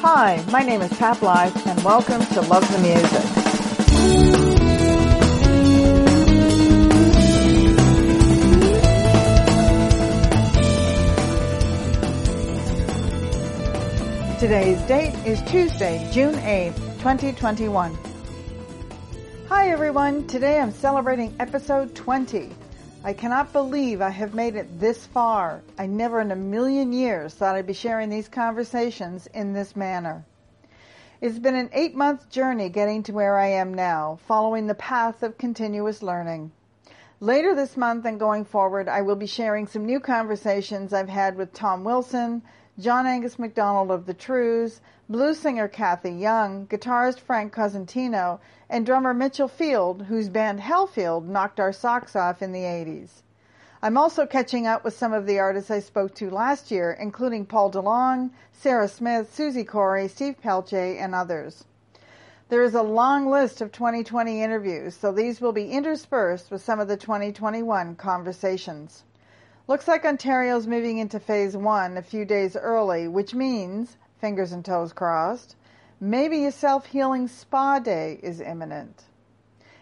Hi, my name is Pat Blythe, and welcome to Love the Music. Today's date is Tuesday, June 8th, 2021. Hi everyone, today I'm celebrating episode 20. I cannot believe I have made it this far. I never in a million years thought I'd be sharing these conversations in this manner. It's been an eight month journey getting to where I am now, following the path of continuous learning. Later this month and going forward, I will be sharing some new conversations I've had with Tom Wilson, John Angus MacDonald of the Trews, blues singer Kathy Young, guitarist Frank Cosentino, and drummer Mitchell Field, whose band Hellfield knocked our socks off in the 80s. I'm also catching up with some of the artists I spoke to last year, including Paul DeLong, Sarah Smith, Susie Corey, Steve Pelche, and others. There is a long list of 2020 interviews, so these will be interspersed with some of the 2021 conversations. Looks like Ontario's moving into phase one a few days early, which means, fingers and toes crossed, maybe a self-healing spa day is imminent.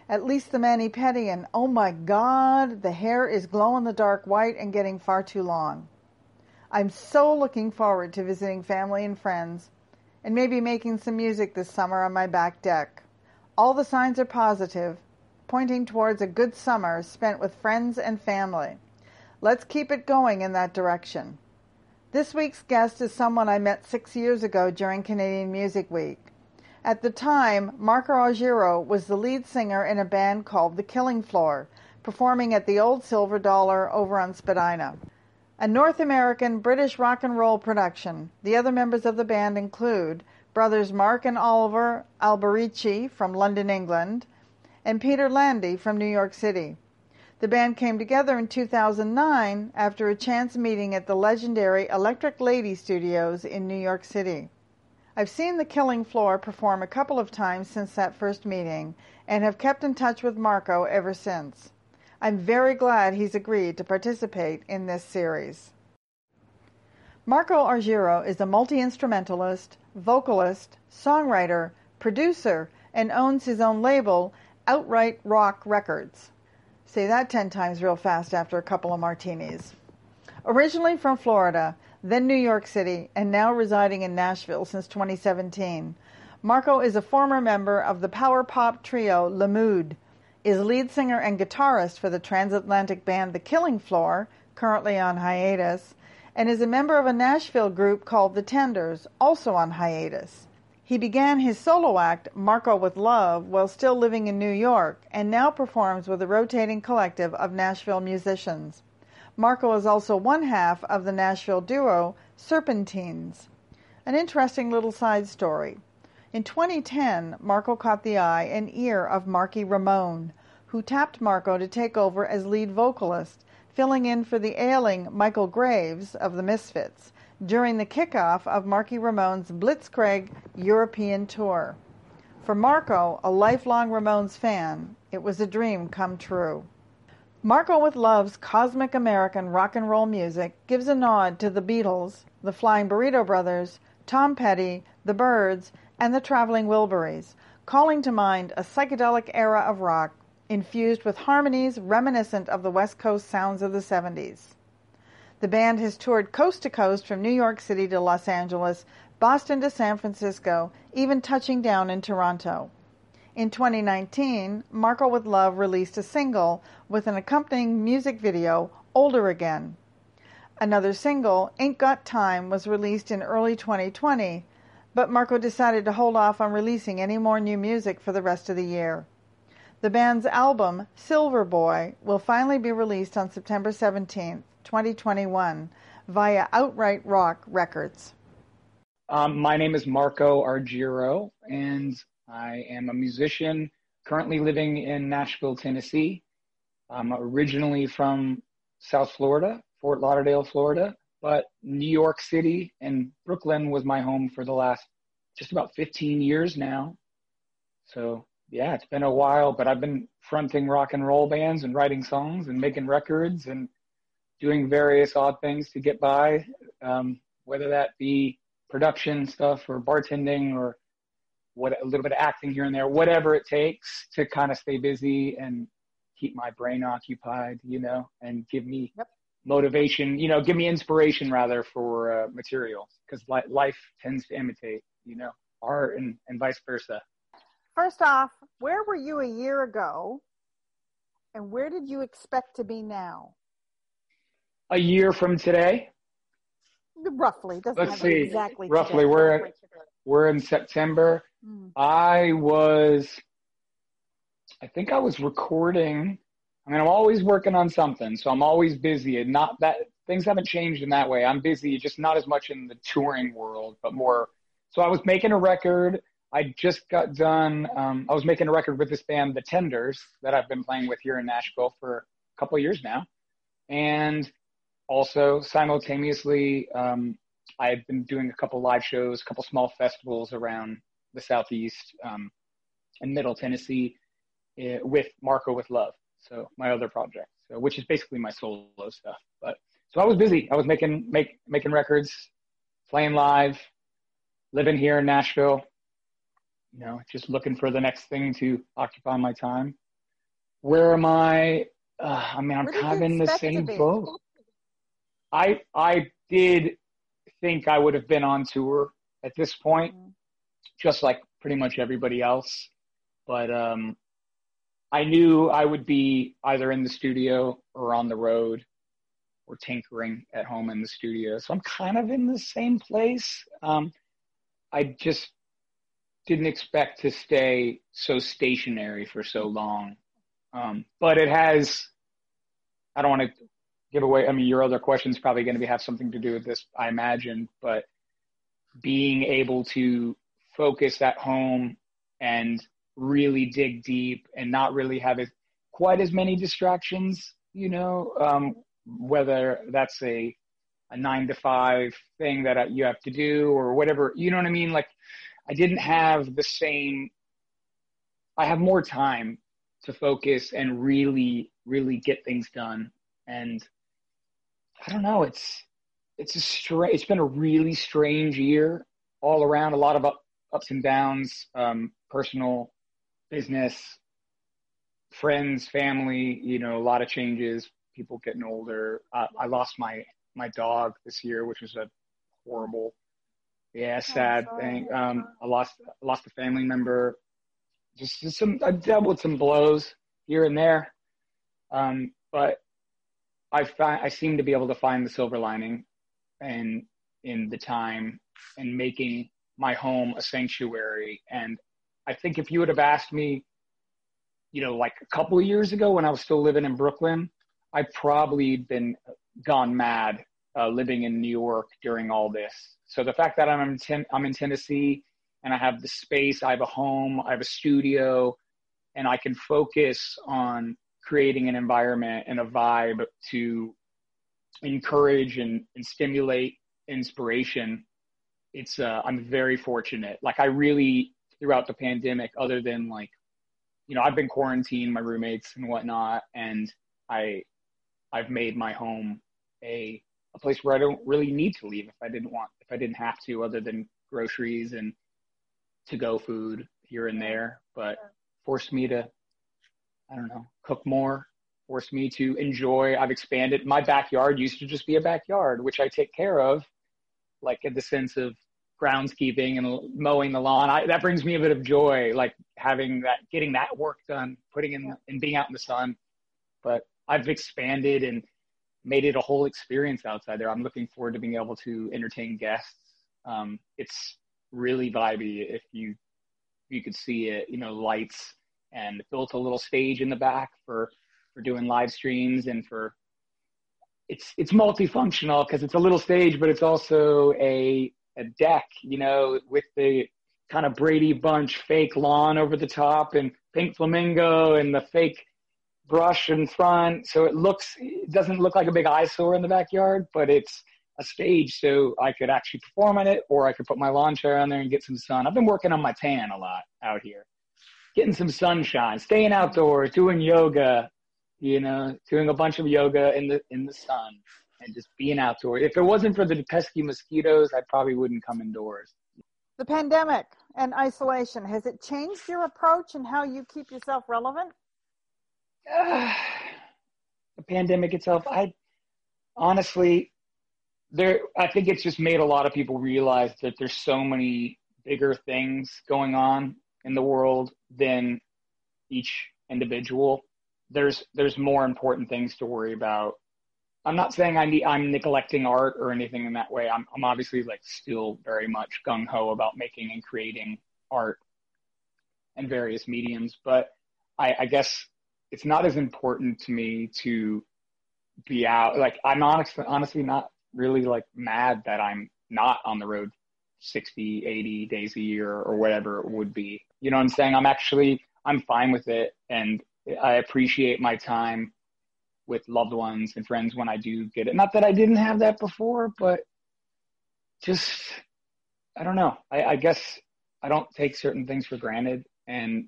At least the mani pedi and oh my god, the hair is glow in the dark white and getting far too long. I'm so looking forward to visiting family and friends and maybe making some music this summer on my back deck. All the signs are positive, pointing towards a good summer spent with friends and family. Let's keep it going in that direction. This week's guest is someone I met six years ago during Canadian Music Week. At the time, Marco Argiro was the lead singer in a band called The Killing Floor, performing at the Old Silver Dollar over on Spadina. A North American British rock and roll production. The other members of the band include brothers Mark and Oliver Alberici from London, England, and Peter Landy from New York City. The band came together in 2009 after a chance meeting at the legendary Electric Lady Studios in New York City. I've seen The Killing Floor perform a couple of times since that first meeting and have kept in touch with Marco ever since. I'm very glad he's agreed to participate in this series. Marco Argiro is a multi-instrumentalist, vocalist, songwriter, producer, and owns his own label, Outright Rock Records. Say that 10 times real fast after a couple of martinis. Originally from Florida, then New York City, and now residing in Nashville since 2017, Marco is a former member of the power pop trio Le Mood, is lead singer and guitarist for the transatlantic band The Killing Floor, currently on hiatus, and is a member of a Nashville group called The Tenders, also on hiatus. He began his solo act, Marco with Love, while still living in New York and now performs with a rotating collective of Nashville musicians. Marco is also one half of the Nashville duo Serpentines. An interesting little side story. In 2010, Marco caught the eye and ear of Marky Ramone, who tapped Marco to take over as lead vocalist, filling in for the ailing Michael Graves of the Misfits during the kickoff of Marky Ramone's Blitzkrieg European tour. For Marco, a lifelong Ramones fan, it was a dream come true. Marco with Love's cosmic American rock and roll music gives a nod to the Beatles, the Flying Burrito Brothers, Tom Petty, the Byrds, and the Traveling Wilburys, calling to mind a psychedelic era of rock infused with harmonies reminiscent of the West Coast sounds of the 70s. The band has toured coast to coast from New York City to Los Angeles, Boston to San Francisco, even touching down in Toronto. In 2019, Marco with Love released a single with an accompanying music video, Older Again. Another single, Ain't Got Time, was released in early 2020, but Marco decided to hold off on releasing any more new music for the rest of the year. The band's album, Silver Boy, will finally be released on September 17th. 2021 via Outright Rock Records. Um, my name is Marco Argiro, and I am a musician currently living in Nashville, Tennessee. I'm originally from South Florida, Fort Lauderdale, Florida, but New York City and Brooklyn was my home for the last just about 15 years now. So, yeah, it's been a while, but I've been fronting rock and roll bands and writing songs and making records and doing various odd things to get by, um, whether that be production stuff or bartending or what a little bit of acting here and there, whatever it takes to kind of stay busy and keep my brain occupied, you know, and give me yep. motivation, you know, give me inspiration rather for uh, material because li- life tends to imitate, you know, art and, and vice versa. First off, where were you a year ago and where did you expect to be now? A year from today? Roughly. Doesn't Let's see. Exactly. Roughly. Today. We're, we're in September. Mm. I was, I think I was recording. I mean, I'm always working on something, so I'm always busy. And not that things haven't changed in that way. I'm busy, just not as much in the touring world, but more. So I was making a record. I just got done. Um, I was making a record with this band, The Tenders, that I've been playing with here in Nashville for a couple of years now. And also simultaneously, um, i've been doing a couple live shows, a couple small festivals around the Southeast um, and Middle Tennessee uh, with Marco with Love. So my other project, so, which is basically my solo stuff. But so I was busy. I was making make making records, playing live, living here in Nashville. You know, just looking for the next thing to occupy my time. Where am I? Uh, I mean, I'm kind of in the same boat. I I did think I would have been on tour at this point, mm-hmm. just like pretty much everybody else. But um, I knew I would be either in the studio or on the road or tinkering at home in the studio. So I'm kind of in the same place. Um, I just didn't expect to stay so stationary for so long. Um, but it has, I don't want to give away. I mean, your other question is probably going to have something to do with this, I imagine, but being able to focus at home and really dig deep and not really have it, quite as many distractions, you know, um, whether that's a, a nine to five thing that you have to do or whatever, you know what I mean? Like I didn't have the same, I have more time to focus and really, really get things done. And I don't know. It's it's a stra- It's been a really strange year all around. A lot of up, ups and downs, um, personal, business, friends, family. You know, a lot of changes. People getting older. Uh, I lost my my dog this year, which was a horrible, yeah, sad thing. Um, I lost I lost a family member. Just, just some. I've dealt with some blows here and there, um, but I find I seem to be able to find the silver lining, and in the time and making my home a sanctuary. And I think if you would have asked me, you know, like a couple of years ago when I was still living in Brooklyn, I'd probably been gone mad uh, living in New York during all this. So the fact that I'm in ten- I'm in Tennessee and I have the space, I have a home, I have a studio, and I can focus on creating an environment and a vibe to encourage and, and stimulate inspiration. It's uh, i'm very fortunate. Like i really throughout the pandemic other than like you know i've been quarantined my roommates and whatnot and i i've made my home a a place where i don't really need to leave if i didn't want if i didn't have to other than groceries and to go food here and there. But forced me to I don't know, cook more, forced me to enjoy. I've expanded. My backyard used to just be a backyard, which I take care of, like in the sense of groundskeeping and mowing the lawn. I, that brings me a bit of joy, like having that, getting that work done, putting in and being out in the sun. But I've expanded and made it a whole experience outside there. I'm looking forward to being able to entertain guests. Um, it's really vibey if you you could see it. You know, lights and built a little stage in the back for for doing live streams and for it's it's multifunctional because it's a little stage, but it's also a a deck, you know, with the kind of Brady Bunch fake lawn over the top and pink flamingo and the fake brush in front. So it looks it doesn't look like a big eyesore in the backyard, but it's a stage so I could actually perform on it or I could put my lawn chair on there and get some sun. I've been working on my tan a lot out here getting some sunshine, staying outdoors, doing yoga, you know, doing a bunch of yoga in the in the sun. and just being outdoors. If it wasn't for the pesky mosquitoes, I probably wouldn't come indoors. The pandemic and isolation, has it changed your approach and how you keep yourself relevant? Uh, the pandemic itself, I honestly, there, I think it's just made a lot of people realize that there's so many bigger things going on in the world than each individual. There's there's more important things to worry about. I'm not saying I need, I'm neglecting art or anything in that way. I'm I'm obviously like still very much gung ho about making and creating art and various mediums, but I, I guess it's not as important to me to be out. Like I'm honestly honestly not really like mad that I'm not on the road 60, 80 days a year or whatever it would be. You know what I'm saying? I'm actually, I'm fine with it. And I appreciate my time with loved ones and friends when I do get it. Not that I didn't have that before, but just, I don't know. I, I guess I don't take certain things for granted and,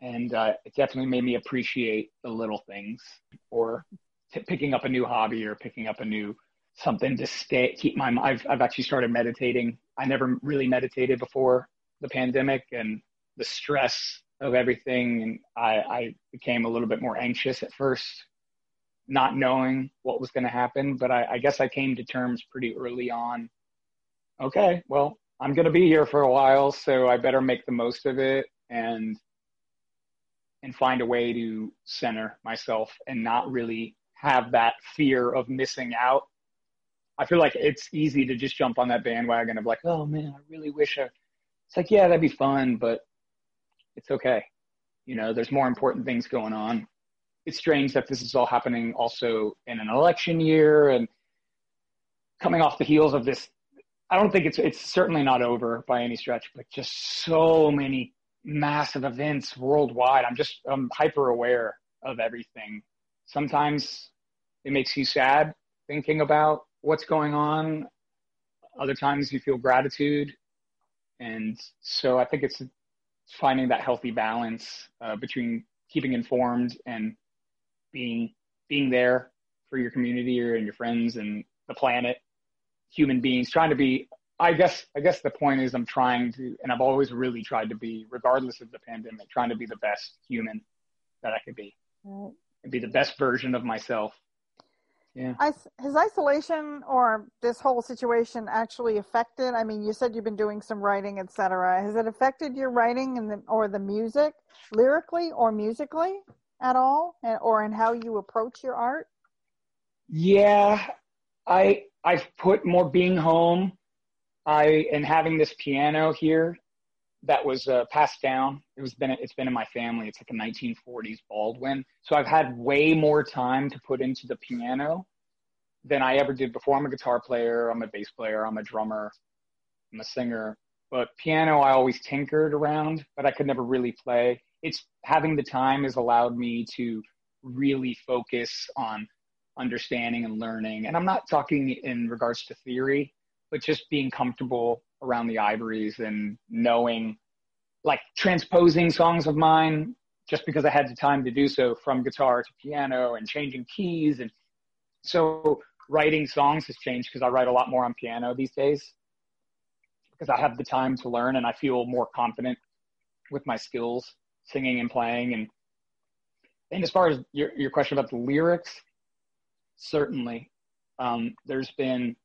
and, uh, it definitely made me appreciate the little things or t- picking up a new hobby or picking up a new something to stay keep my I've I've actually started meditating. I never really meditated before the pandemic and the stress of everything and I, I became a little bit more anxious at first, not knowing what was gonna happen. But I, I guess I came to terms pretty early on. Okay, well, I'm gonna be here for a while, so I better make the most of it and and find a way to center myself and not really have that fear of missing out I feel like it's easy to just jump on that bandwagon of like, oh man, I really wish I. It's like, yeah, that'd be fun, but it's okay. You know, there's more important things going on. It's strange that this is all happening also in an election year and coming off the heels of this. I don't think it's it's certainly not over by any stretch, but just so many massive events worldwide. I'm just I'm hyper aware of everything. Sometimes it makes you sad thinking about what's going on. Other times you feel gratitude. And so I think it's finding that healthy balance uh, between keeping informed and being being there for your community or and your friends and the planet, human beings, trying to be I guess I guess the point is I'm trying to and I've always really tried to be, regardless of the pandemic, trying to be the best human that I could be. Right. And be the best version of myself yeah. has isolation or this whole situation actually affected? I mean, you said you've been doing some writing, etc. Has it affected your writing and the, or the music, lyrically or musically, at all, and, or in how you approach your art? Yeah, I I've put more being home. I and having this piano here that was uh, passed down. It was been it's been in my family. It's like a 1940s Baldwin. So I've had way more time to put into the piano than I ever did before. I'm a guitar player. I'm a bass player. I'm a drummer. I'm a singer. But piano, I always tinkered around, but I could never really play. It's having the time has allowed me to really focus on understanding and learning. And I'm not talking in regards to theory, but just being comfortable around the ivories and knowing, like transposing songs of mine just because I had the time to do so from guitar to piano and changing keys. And so writing songs has changed because I write a lot more on piano these days because I have the time to learn and I feel more confident with my skills singing and playing. And, and as far as your, your question about the lyrics, certainly, um, there's been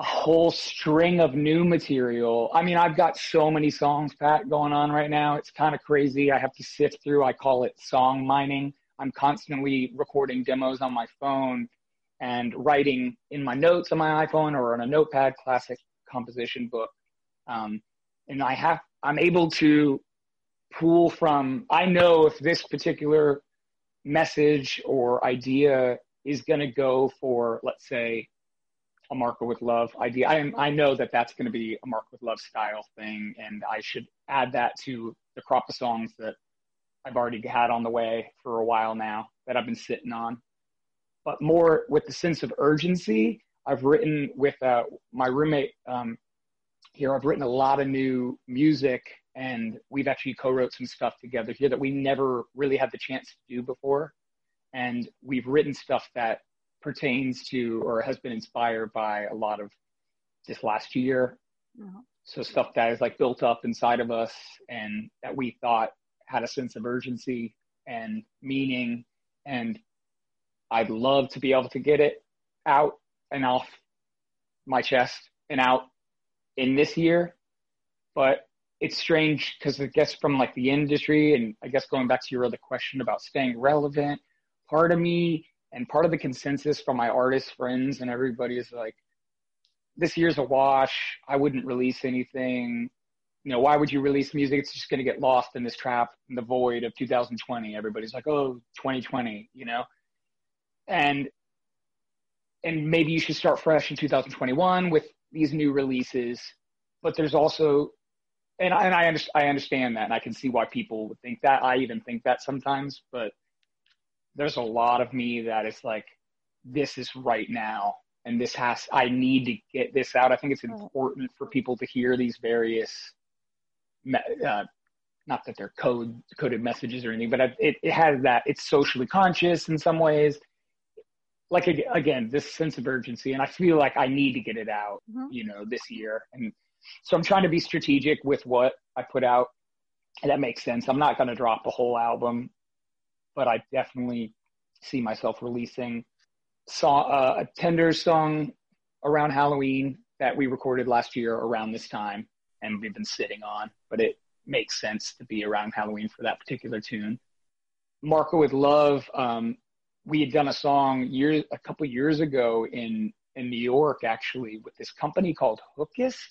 a whole string of new material. I mean, I've got so many songs, Pat, going on right now. It's kind of crazy. I have to sift through. I call it song mining. I'm constantly recording demos on my phone and writing in my notes on my iPhone or on a notepad, classic composition book. Um, and I have, I'm able to pull from, I know if this particular message or idea is going to go for, let's say, a Marco with Love idea. I, I know that that's going to be a Marco with Love style thing, and I should add that to the crop of songs that I've already had on the way for a while now that I've been sitting on. But more with the sense of urgency, I've written with uh, my roommate um, here. I've written a lot of new music, and we've actually co-wrote some stuff together here that we never really had the chance to do before. And we've written stuff that pertains to or has been inspired by a lot of this last year. Uh-huh. So stuff that is like built up inside of us and that we thought had a sense of urgency and meaning. And I'd love to be able to get it out and off my chest and out in this year. But it's strange because I guess from like the industry and I guess going back to your other question about staying relevant, part of me and part of the consensus from my artist friends and everybody is like, this year's a wash. I wouldn't release anything. You know, why would you release music? It's just going to get lost in this trap, in the void of 2020. Everybody's like, oh, 2020, you know? And, and maybe you should start fresh in 2021 with these new releases. But there's also, and I, and I, under, I understand that and I can see why people would think that. I even think that sometimes, but there's a lot of me that is like, this is right now. And this has, I need to get this out. I think it's important for people to hear these various, uh, not that they're code coded messages or anything, but it, it has that it's socially conscious in some ways. Like again, this sense of urgency, and I feel like I need to get it out, mm-hmm. you know, this year. And so I'm trying to be strategic with what I put out. And that makes sense. I'm not going to drop a whole album but I definitely see myself releasing saw uh, a tender song around Halloween that we recorded last year around this time and we've been sitting on, but it makes sense to be around Halloween for that particular tune. Marco with Love, um, we had done a song years, a couple years ago in, in New York, actually, with this company called Hookist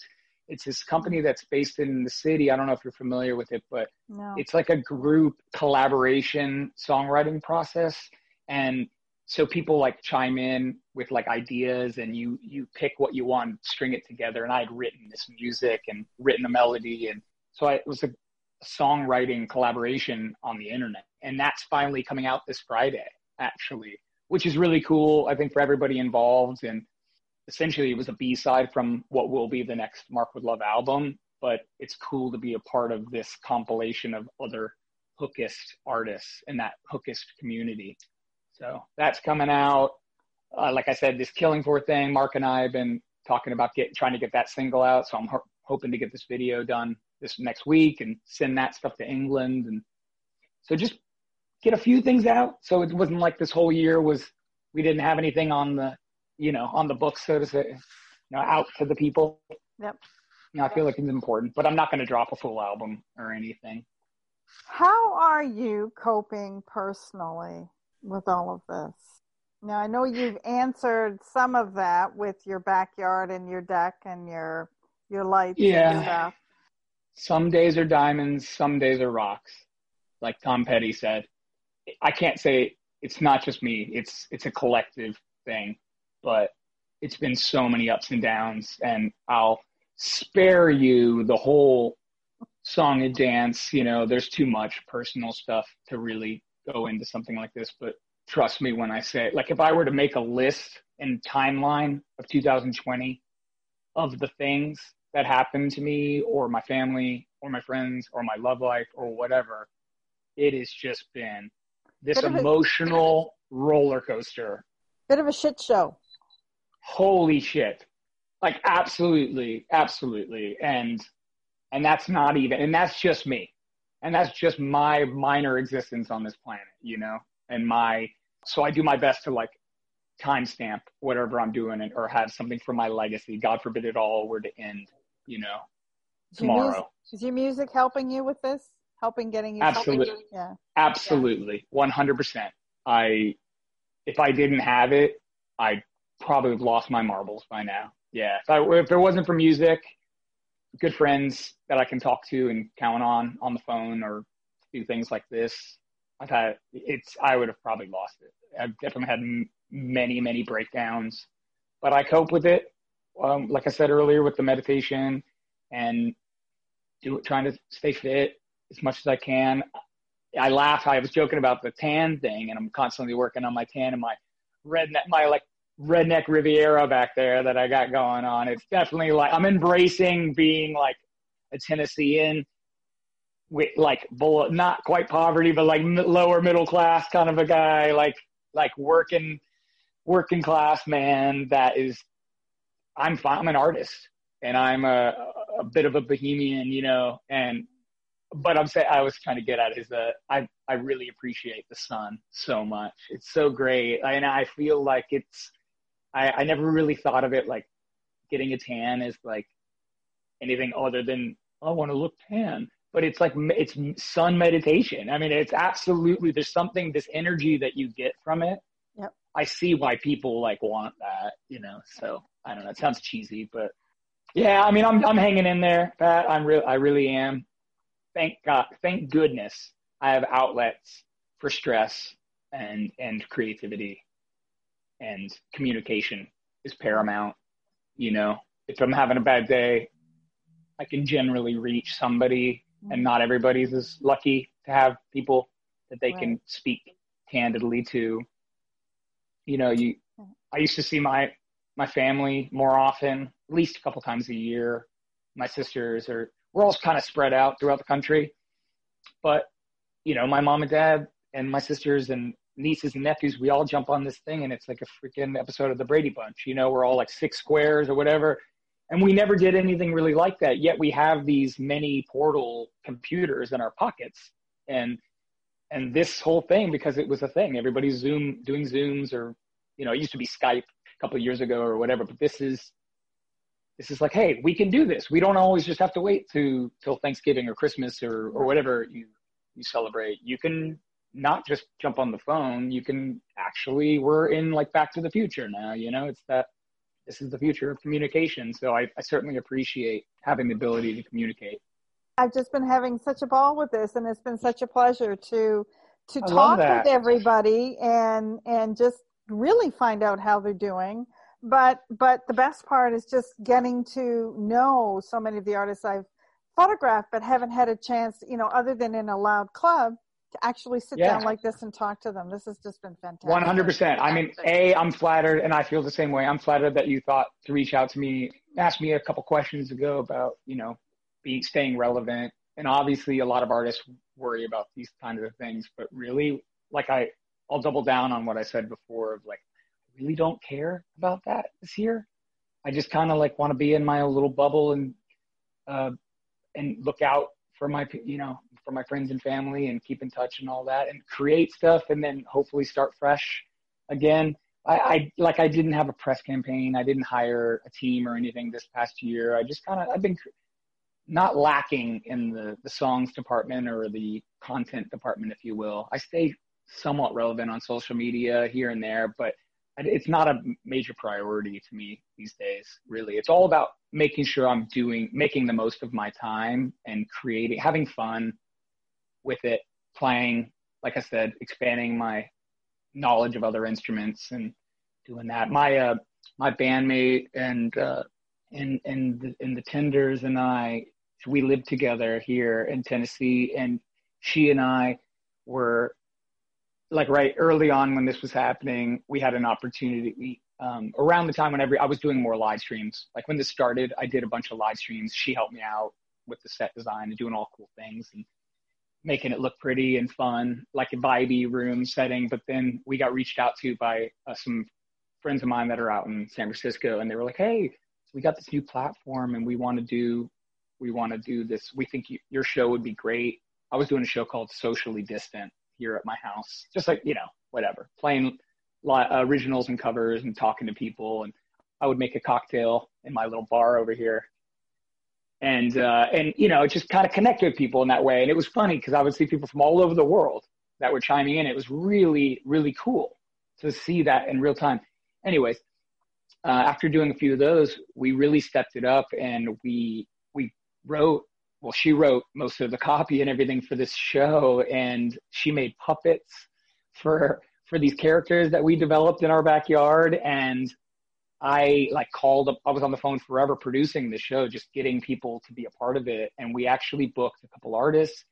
it's this company that's based in the city. I don't know if you're familiar with it, but no. it's like a group collaboration songwriting process. And so people like chime in with like ideas and you, you pick what you want, string it together. And I had written this music and written a melody. And so I, it was a songwriting collaboration on the internet. And that's finally coming out this Friday, actually, which is really cool. I think for everybody involved and essentially it was a B side from what will be the next Marco with Love album, but it's cool to be a part of this compilation of other hookist artists in that hookist community. So that's coming out. Uh, like I said, this Killing Floor thing, Mark and I have been talking about get, trying to get that single out. So I'm ho- hoping to get this video done this next week and send that stuff to England. And so just get a few things out. So it wasn't like this whole year was, we didn't have anything on the you know, on the books, so to say, you know, out to the people. Yep. You know, I feel like it's important, but I'm not going to drop a full album or anything. How are you coping personally with all of this? Now, I know you've answered some of that with your backyard and your deck and your your lights. Yeah. Some days are diamonds, some days are rocks. Like Tom Petty said, I can't say it's not just me. It's it's a collective thing but it's been so many ups and downs and I'll spare you the whole song and dance. You know, there's too much personal stuff to really go into something like this, but trust me when I say, like, if I were to make a list and timeline of 2020 of the things that happened to me or my family or my friends or my love life or whatever, it has just been this emotional roller coaster. Bit of a shit show holy shit. Like absolutely absolutely. And and that's not even and that's just me. And that's just my minor existence on this planet you know? And my so i do my best to like timestamp whatever i'm doing and, or have something for my legacy. God forbid it all were to end you know tomorrow is your music, is your music helping you with this? Helping getting you absolutely you? yeah. absolutely. Yeah. 100% i if i didn't have it i probably have lost my marbles by now. Yeah, if, I, if it wasn't for music, good friends that I can talk to and count on on the phone or do things like this, I've had it's. I would have probably lost it. I've definitely had m- many many breakdowns, but I cope with it. Um, like I said earlier, with the meditation and do trying to stay fit as much as I can. I laugh. I was joking about the tan thing, and I'm constantly working on my tan and my redneck, my like redneck Riviera back there that I got going on. It's definitely like I'm embracing being like a Tennessean with like not quite poverty, but like lower middle class kind of a guy, like like working working class man that is, I'm fine. I'm an artist and I'm a, a bit of a bohemian, you know, and, but I'm saying, I was trying to get at is that I, I really appreciate the sun so much. It's so great. And I feel like it's, I, I never really thought of it like getting a tan is like anything other than I want to look tan. But it's like it's sun meditation. I mean, it's absolutely there's something this energy that you get from it. Yep. I see why people like want that, you know. So I don't know. It sounds cheesy, but yeah, I mean, I'm I'm hanging in there, Pat. I'm real. I really am. Thank God. Thank goodness I have outlets for stress and and creativity and communication is paramount. You know, if I'm having a bad day, I can generally reach somebody, and mm-hmm. not everybody's as lucky to have people that they right. can speak candidly to. You know, you. I used to see my my family more often, at least a couple times a year. My sisters are we're all kind of spread out throughout the country, but you know, my mom and dad and my sisters and nieces and nephews, we all jump on this thing and it's like a freaking episode of the Brady Bunch. You know, we're all like six squares or whatever. And we never did anything really like that. Yet we have these many portal computers in our pockets. And and this whole thing, because it was a thing, everybody's Zoom doing Zooms or, you know, it used to be Skype a couple years ago or whatever, but this is this is like, hey, we can do this. We don't always just have to wait to till Thanksgiving or Christmas or, or whatever you you celebrate. You can not just jump on the phone. You can actually, we're in like Back to the Future now, you know, it's that this is the future of communication. So I, I certainly appreciate having the ability to communicate. I've just been having such a ball with this and it's been such a pleasure to, to talk with everybody and, and just really find out how they're doing. But, but the best part is just getting to know so many of the artists I've photographed, but haven't had a chance, you know, other than in a loud club to actually sit yeah. down like this and talk to them. This has just been fantastic. 100%. I mean, A, I'm flattered and I feel the same way. I'm flattered that you thought to reach out to me, ask me a couple questions ago about, you know, being, staying relevant. And obviously a lot of artists worry about these kinds of things, but really like I, I'll double down on what I said before of like, I really don't care about that this year. I just kind of like want to be in my little bubble and, uh, and look out for my, you know, for my friends and family and keep in touch and all that and create stuff and then hopefully start fresh again. I, I like I didn't have a press campaign. I didn't hire a team or anything this past year. I just kind of I've been not lacking in the the songs department or the content department, if you will. I stay somewhat relevant on social media here and there, but it's not a major priority to me these days really it's all about making sure i'm doing making the most of my time and creating having fun with it, playing, like I said, expanding my knowledge of other instruments and doing that. My uh, my bandmate and uh, and and the, and the Tenders and I, we lived together here in Tennessee, and she and I were like right early on when this was happening. We had an opportunity. Um, around the time whenever I was doing more live streams, like when this started, I did a bunch of live streams. She helped me out with the set design and doing all cool things. And making it look pretty and fun, like a vibey room setting. But then we got reached out to by uh, some friends of mine that are out in San Francisco, and they were like, "Hey, we got this new platform, and we want to do, we want to do this. We think you, your show would be great." I was doing a show called Socially Distant here at my house, just like you know, whatever, playing li- originals and covers and talking to people, and I would make a cocktail in my little bar over here and uh, and you know it just kind of connect with people in that way. And it was funny because I would see people from all over the world that were chiming in. It was really really cool to see that in real time. Anyways, uh, after doing a few of those, we really stepped it up and we we wrote. Well, she wrote most of the copy and everything for this show, and she made puppets for for these characters that we developed in our backyard and I like called up, I was on the phone forever producing the show, just getting people to be a part of it. And we actually booked a couple artists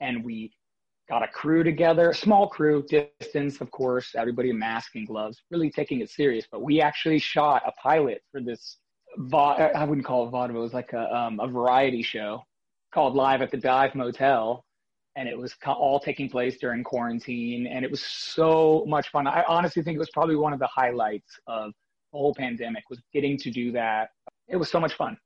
and we got a crew together, small crew, distance, of course, everybody in mask and gloves, really taking it serious. But we actually shot a pilot for this, I wouldn't call it vaudeville, it was like a, um, a variety show called Live at the Dive Motel. and it was all taking place during quarantine, and it was so much fun. I honestly think it was probably one of the highlights of whole pandemic was getting to do that. It was so much fun.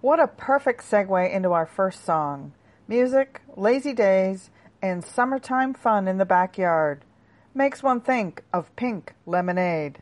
What a perfect segue into our first song. Music, lazy days, and summertime fun in the backyard makes one think of pink lemonade.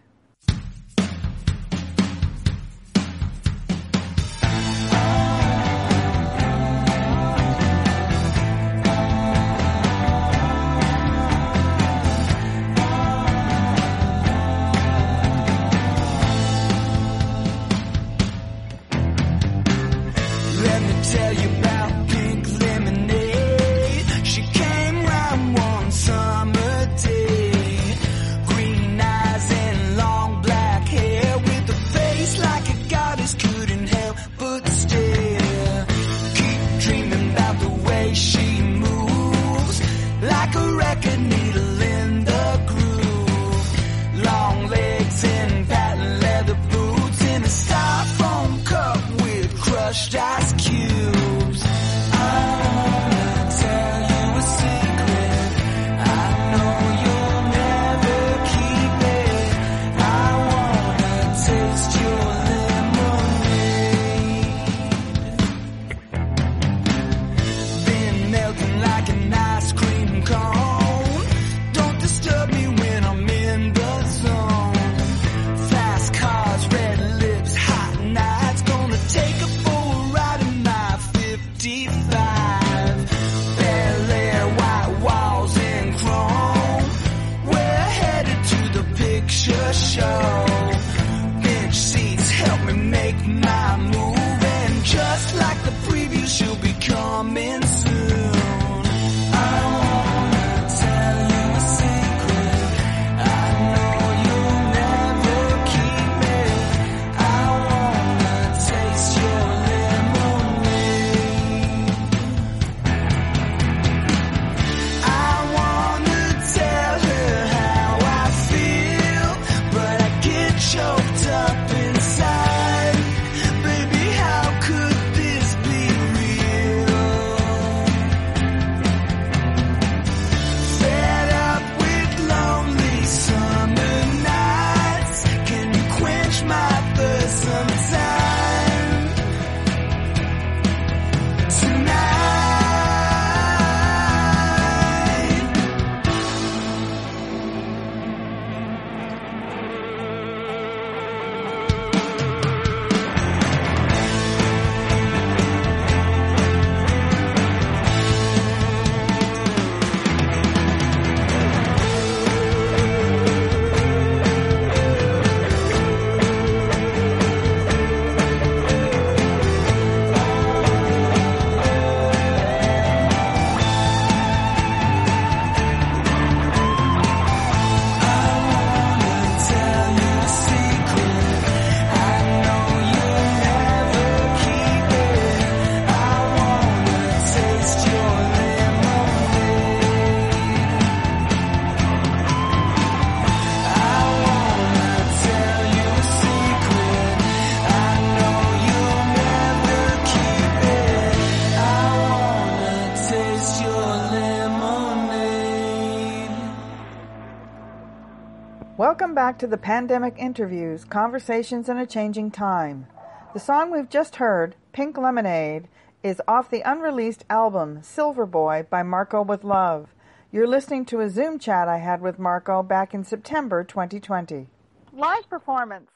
Back to the pandemic interviews, conversations in a changing time. The song we've just heard, Pink Lemonade, is off the unreleased album Silver Boy by Marco with Love. You're listening to a Zoom chat I had with Marco back in September 2020. Live performance.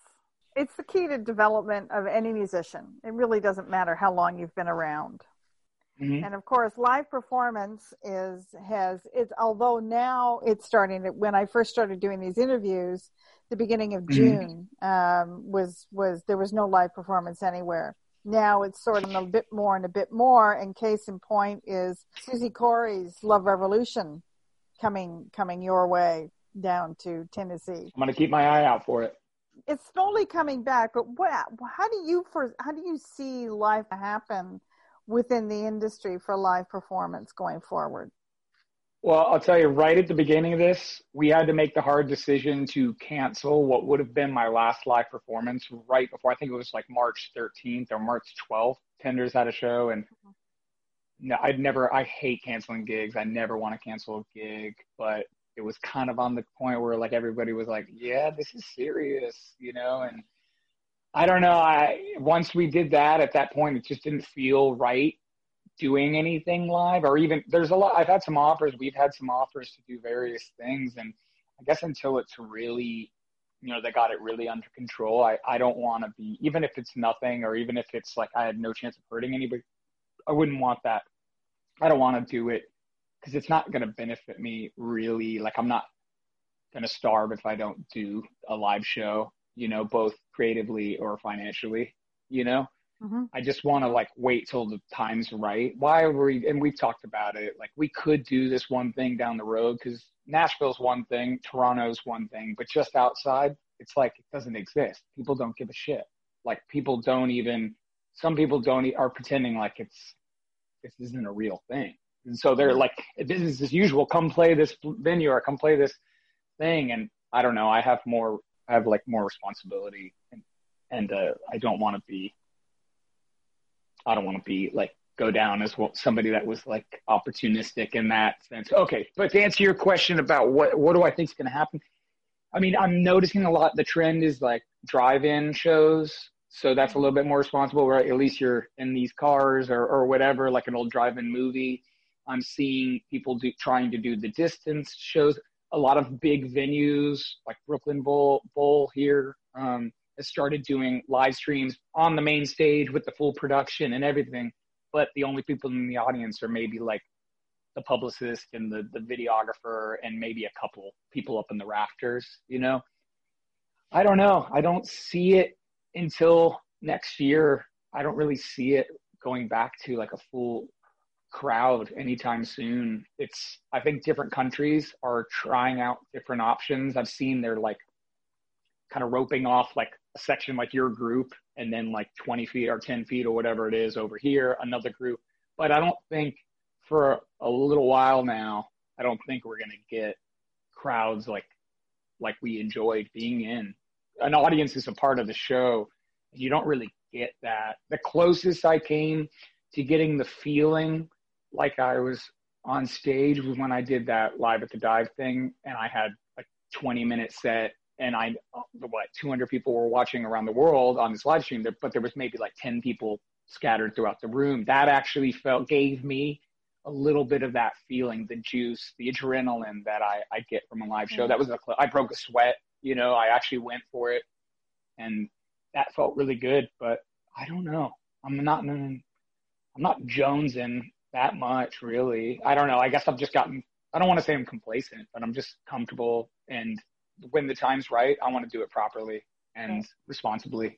It's the key to development of any musician. It really doesn't matter how long you've been around. Mm-hmm. And of course, live performance is has it's although now it's starting to, when I first started doing these interviews, the beginning of mm-hmm. June um, was was there was no live performance anywhere. Now it's sort of a bit more and a bit more. And case in point is Susie Corey's Love Revolution coming coming your way down to Tennessee. I'm going to keep my eye out for it. It's slowly coming back, but what? How do you for? How do you see life happen within the industry for live performance going forward? Well, I'll tell you right at the beginning of this, we had to make the hard decision to cancel what would have been my last live performance right before I think it was like March 13th or March 12th. Tenders had a show and mm-hmm. no, I'd never, I hate canceling gigs. I never want to cancel a gig, but it was kind of on the point where like everybody was like, yeah, this is serious, you know, and I don't know. I, once we did that at that point, it just didn't feel right doing anything live or even there's a lot, I've had some offers. We've had some offers to do various things. And I guess until it's really, you know, they got it really under control, I, I don't want to be, even if it's nothing or even if it's like I had no chance of hurting anybody, I wouldn't want that. I don't want to do it because it's not going to benefit me really. Like I'm not going to starve if I don't do a live show, you know, both creatively or financially, you know. Mm-hmm. I just want to like wait till the time's right. Why are we? And we've talked about it. Like we could do this one thing down the road because Nashville's one thing, Toronto's one thing, but just outside, it's like it doesn't exist. People don't give a shit. Like people don't even. Some people don't are pretending like it's this isn't a real thing. And so they're like, business as usual. Come play this venue or come play this thing. And I don't know. I have more. I have like more responsibility, and and uh, I don't want to be. I don't want to be like go down as well, somebody that was like opportunistic in that sense. Okay, but to answer your question about what what do I think is going to happen, I mean I'm noticing a lot. The trend is like drive-in shows so that's a little bit more responsible, right? At least you're in these cars or, or whatever, like an old drive-in movie. I'm seeing people do, trying to do the distance shows. A lot of big venues like Brooklyn Bowl, Bowl here um, has started doing live streams on the main stage with the full production and everything. But the only people in the audience are maybe like the publicist and the, the videographer and maybe a couple people up in the rafters, you know? I don't know. I don't see it until next year, I don't really see it going back to like a full crowd anytime soon. It's, I think different countries are trying out different options. I've seen they're like kind of roping off like a section like your group and then like 20 feet or 10 feet or whatever it is over here, another group. But I don't think for a little while now, I don't think we're going to get crowds like, like we enjoyed being in an audience is a part of the show. You don't really get that. The closest I came to getting the feeling like I was on stage was when I did that live at the dive thing, and I had a 20 minute set, and I what 200 people were watching around the world on this live stream, but there was maybe like 10 people scattered throughout the room. That actually felt gave me a little bit of that feeling, the juice, the adrenaline that I, I get from a live show. Mm. That was a I broke a sweat you know, I actually went for it and that felt really good, but I don't know. I'm not, I'm not jonesing that much really. I don't know. I guess I've just gotten, I don't want to say I'm complacent, but I'm just comfortable and when the time's right, I want to do it properly and okay. responsibly. Do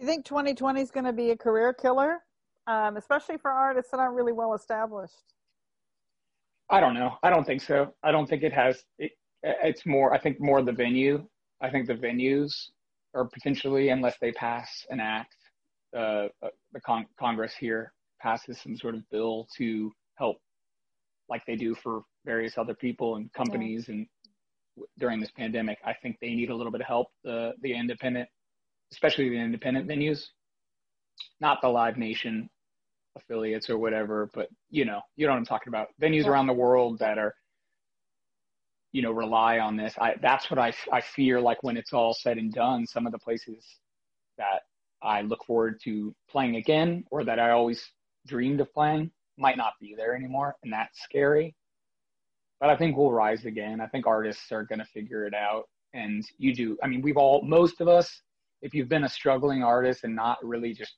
you think 2020 is going to be a career killer, um, especially for artists that aren't really well established? I don't know. I don't think so. I don't think it has. It, it's more i think more the venue i think the venues are potentially unless they pass an act uh, uh, the con- congress here passes some sort of bill to help like they do for various other people and companies yeah. and during this pandemic i think they need a little bit of help the the independent especially the independent venues not the live nation affiliates or whatever but you know you know what i'm talking about venues yeah. around the world that are you know, rely on this. I, that's what I, I fear like when it's all said and done, some of the places that I look forward to playing again or that I always dreamed of playing might not be there anymore. And that's scary. But I think we'll rise again. I think artists are going to figure it out. And you do. I mean, we've all, most of us, if you've been a struggling artist and not really just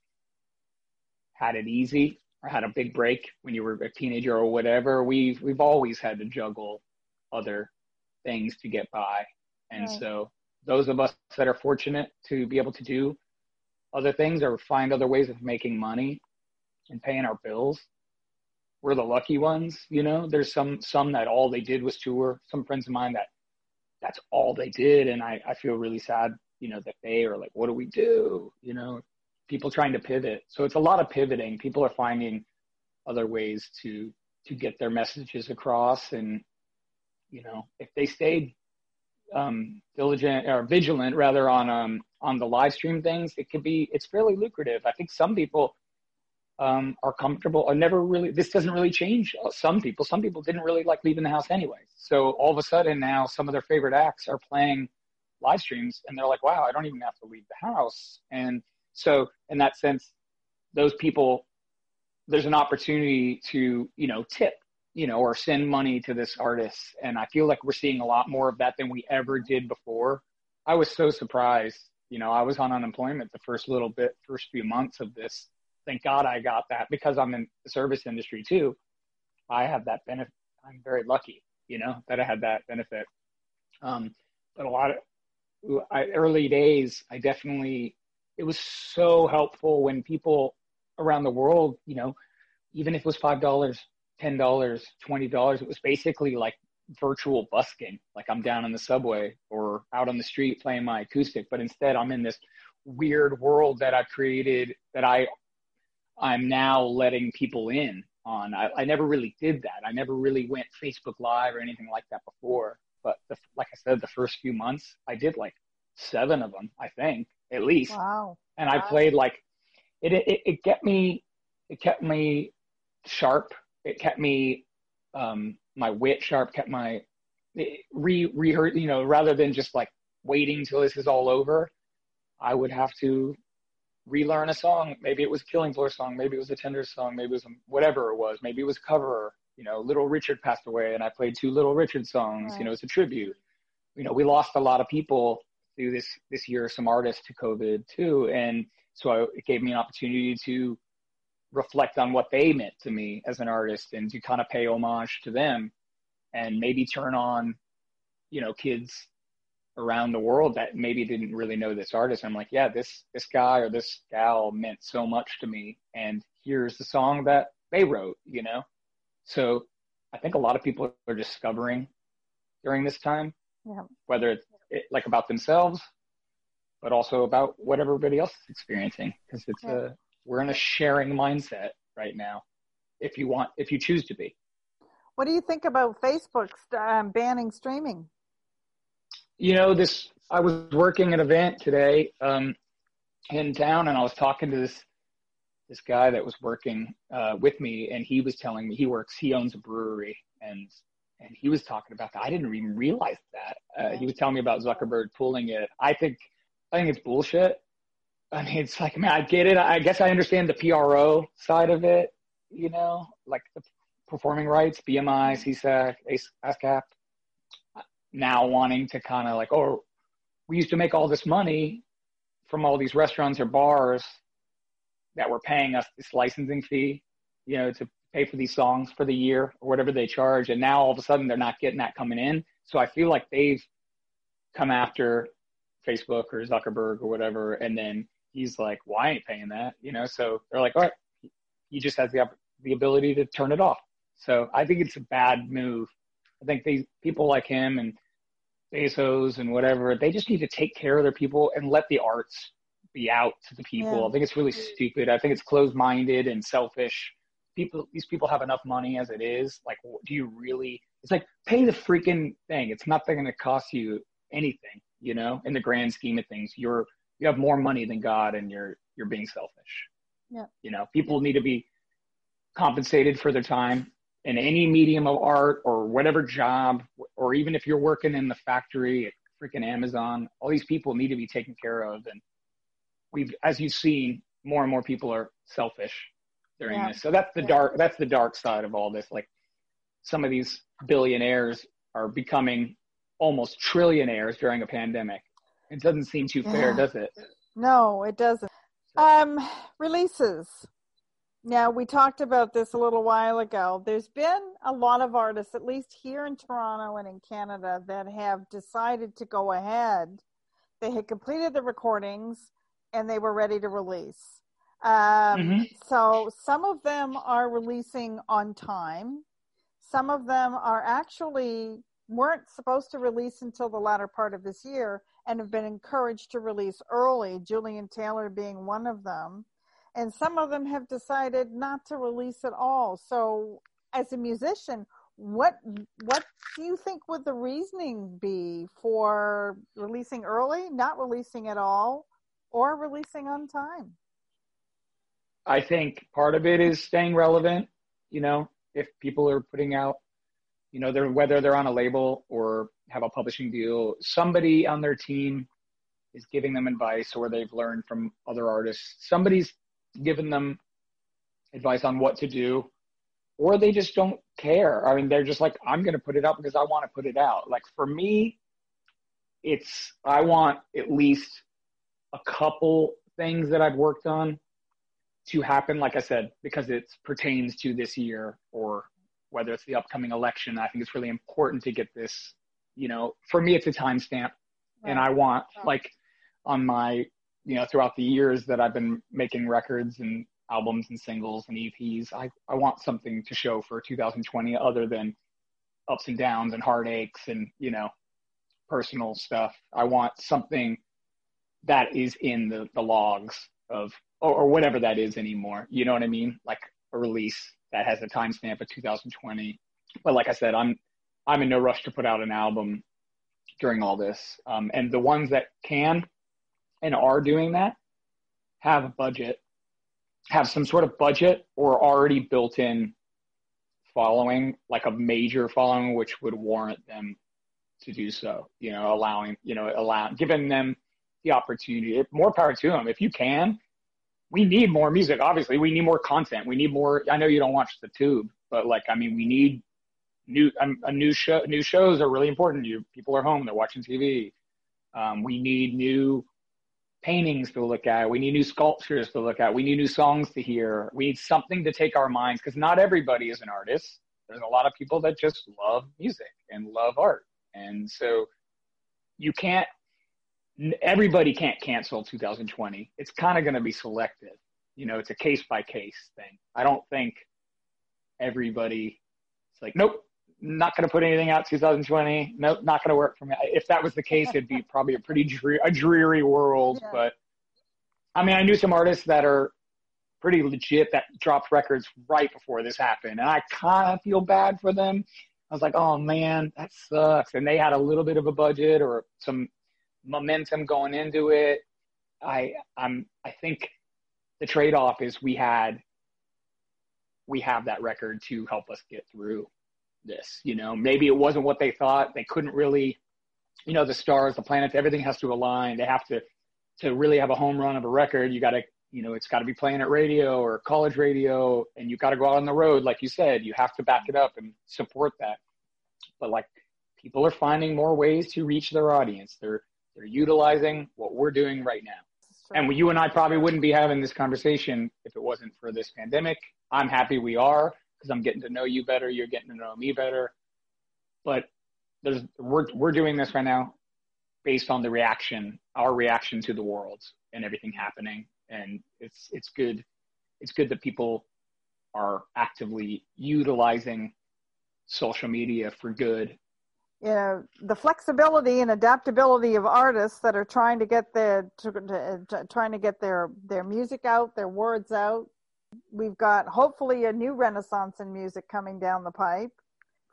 had it easy or had a big break when you were a teenager or whatever, we've, we've always had to juggle other things to get by. And right. so those of us that are fortunate to be able to do other things or find other ways of making money and paying our bills, we're the lucky ones. You know, there's some, some that all they did was tour. Some friends of mine that that's all they did. And I, I feel really sad, you know, that they are like, what do we do? You know, people trying to pivot. So it's a lot of pivoting. People are finding other ways to, to get their messages across and, you know, if they stayed um, diligent or vigilant rather on um, on the live stream things, it could be it's fairly lucrative. I think some people um, are comfortable. I never really. This doesn't really change some people. Some people didn't really like leaving the house anyway. So all of a sudden now, some of their favorite acts are playing live streams, and they're like, "Wow, I don't even have to leave the house." And so, in that sense, those people, there's an opportunity to you know tip, you know, or send money to this artist, and I feel like we're seeing a lot more of that than we ever did before. I was so surprised. You know, I was on unemployment the first little bit, first few months of this thank God I got that because I'm in the service industry too. I have that benefit. I'm very lucky, you know, that I had that benefit. Um, but a lot of I, early days, I definitely, it was so helpful when people around the world, you know, even if it was $5, $10, $20, it was basically like virtual busking. Like I'm down in the subway or out on the street playing my acoustic, but instead I'm in this weird world that I've created that I I'm now letting people in on. I, I never really did that. I never really went Facebook Live or anything like that before. But the, like I said, the first few months, I did like seven of them, I think, at least. Wow. And I played like it, it. It kept me. It kept me sharp. It kept me um, my wit sharp. Kept my re rehearse. You know, rather than just like waiting till this is all over, I would have to relearn a song. Maybe it was Killing Floor song. Maybe it was a Tender song. Maybe it was a, whatever it was. Maybe it was cover. You know, Little Richard passed away, and I played two Little Richard songs. Right. You know, it's a tribute. You know, we lost a lot of people through this this year. Some artists to COVID too, and so I, it gave me an opportunity to reflect on what they meant to me as an artist and to kind of pay homage to them, and maybe turn on, you know, kids around the world that maybe didn't really know this artist. I'm like, yeah, this this guy or this gal meant so much to me, and here's the song that they wrote, you know. So I think a lot of people are discovering during this time, yeah. whether it's it, like about themselves, but also about what everybody else is experiencing, because it's yeah. a we're in a sharing mindset right now. If you want, if you choose to be. What do you think about Facebook um, banning streaming? You know, this, I was working an event today, um, in town and I was talking to this, this guy that was working, uh, with me and he was telling me he works, he owns a brewery and, and he was talking about that. I didn't even realize that. Uh, he was telling me about Zuckerberg pulling it. I think, I think it's bullshit. I mean, it's like, man, I get it. I guess I understand the PRO side of it, you know, like the performing rights, BMI, SESAC, ASCAP now wanting to kind of like, oh, we used to make all this money from all these restaurants or bars that were paying us this licensing fee, you know, to pay for these songs for the year or whatever they charge. And now all of a sudden they're not getting that coming in. So I feel like they've come after Facebook or Zuckerberg or whatever. And then he's like, I ain't paying that, you know? So they're like, all right, he just has the, the ability to turn it off. So I think it's a bad move. I think these people like him and Bezos and whatever, they just need to take care of their people and let the arts be out to the people. Yeah. I think it's really stupid. I think it's closed minded and selfish. People, these people have enough money as it is. Like, do you really? It's like pay the freaking thing. It's not going to cost you anything, you know. In the grand scheme of things, you're you have more money than God, and you're you're being selfish. Yeah. You know, people need to be compensated for their time in any medium of art or whatever job, or even if you're working in the factory at freaking Amazon, all these people need to be taken care of. And we've, as you've seen, more and more people are selfish during yeah. this. So that's the yeah. dark, that's the dark side of all this. Like some of these billionaires are becoming almost trillionaires during a pandemic. It doesn't seem too fair, yeah. does it? No, it doesn't. Um, releases. Now, we talked about this a little while ago. There's been a lot of artists, at least here in Toronto and in Canada, that have decided to go ahead. They had completed the recordings and they were ready to release. Um, mm-hmm. So some of them are releasing on time. Some of them are actually weren't supposed to release until the latter part of this year and have been encouraged to release early, Julian Taylor being one of them and some of them have decided not to release at all. So, as a musician, what what do you think would the reasoning be for releasing early, not releasing at all, or releasing on time? I think part of it is staying relevant. You know, if people are putting out, you know, they're whether they're on a label or have a publishing deal, somebody on their team is giving them advice or they've learned from other artists. Somebody's given them advice on what to do, or they just don't care. I mean, they're just like, I'm going to put it out because I want to put it out. Like for me, it's, I want at least a couple things that I've worked on to happen, like I said, because it pertains to this year or whether it's the upcoming election. I think it's really important to get this, you know, for me, it's a timestamp. Right. And I want, right. like, on my, you know, throughout the years that I've been making records and albums and singles and EPs, I, I want something to show for 2020 other than ups and downs and heartaches and, you know, personal stuff. I want something that is in the, the logs of or, or whatever that is anymore. You know what I mean? Like a release that has a timestamp of 2020. But like I said, I'm I'm in no rush to put out an album during all this. Um, and the ones that can and are doing that have a budget, have some sort of budget or already built in following, like a major following, which would warrant them to do so. You know, allowing, you know, allow, giving them the opportunity. More power to them. If you can, we need more music. Obviously, we need more content. We need more. I know you don't watch the tube, but like, I mean, we need new um, a new show. New shows are really important. You people are home. They're watching TV. Um, we need new paintings to look at. We need new sculptures to look at. We need new songs to hear. We need something to take our minds because not everybody is an artist. There's a lot of people that just love music and love art, and so you can't everybody can't cancel 2020. It's kind of going to be selective. You know, it's a case by case thing. I don't think everybody it's like, nope, not going to put anything out 2020. Nope, not going to work for me. If that was the case, it'd be probably a pretty dreary, a dreary world. Yeah. But I mean, I knew some artists that are pretty legit that dropped records right before this happened, and I kind of feel bad for them. I was like, oh man, that sucks. And they had a little bit of a budget or some momentum going into it. I I'm I think the trade off is we had we have that record to help us get through this. You know, maybe it wasn't what they thought. They couldn't really, you know, the stars, the planets, everything has to align. They have to to really have a home run of a record. You got to, you know, it's got to be playing at radio or college radio, and you got to go out on the road, like you said. You have to back it up and support that. But like, people are finding more ways to reach their audience. They're they're utilizing what we're doing right now. And you and I probably wouldn't be having this conversation if it wasn't for this pandemic. I'm happy we are because I'm getting to know you better. You're getting to know me better. But there's we're we're doing this right now based on the reaction, our reaction to the world and everything happening. And it's it's good. It's good that people are actively utilizing social media for good you know the flexibility and adaptability of artists that are trying to get their to, to, to, trying to get their their music out their words out we've got hopefully a new renaissance in music coming down the pipe.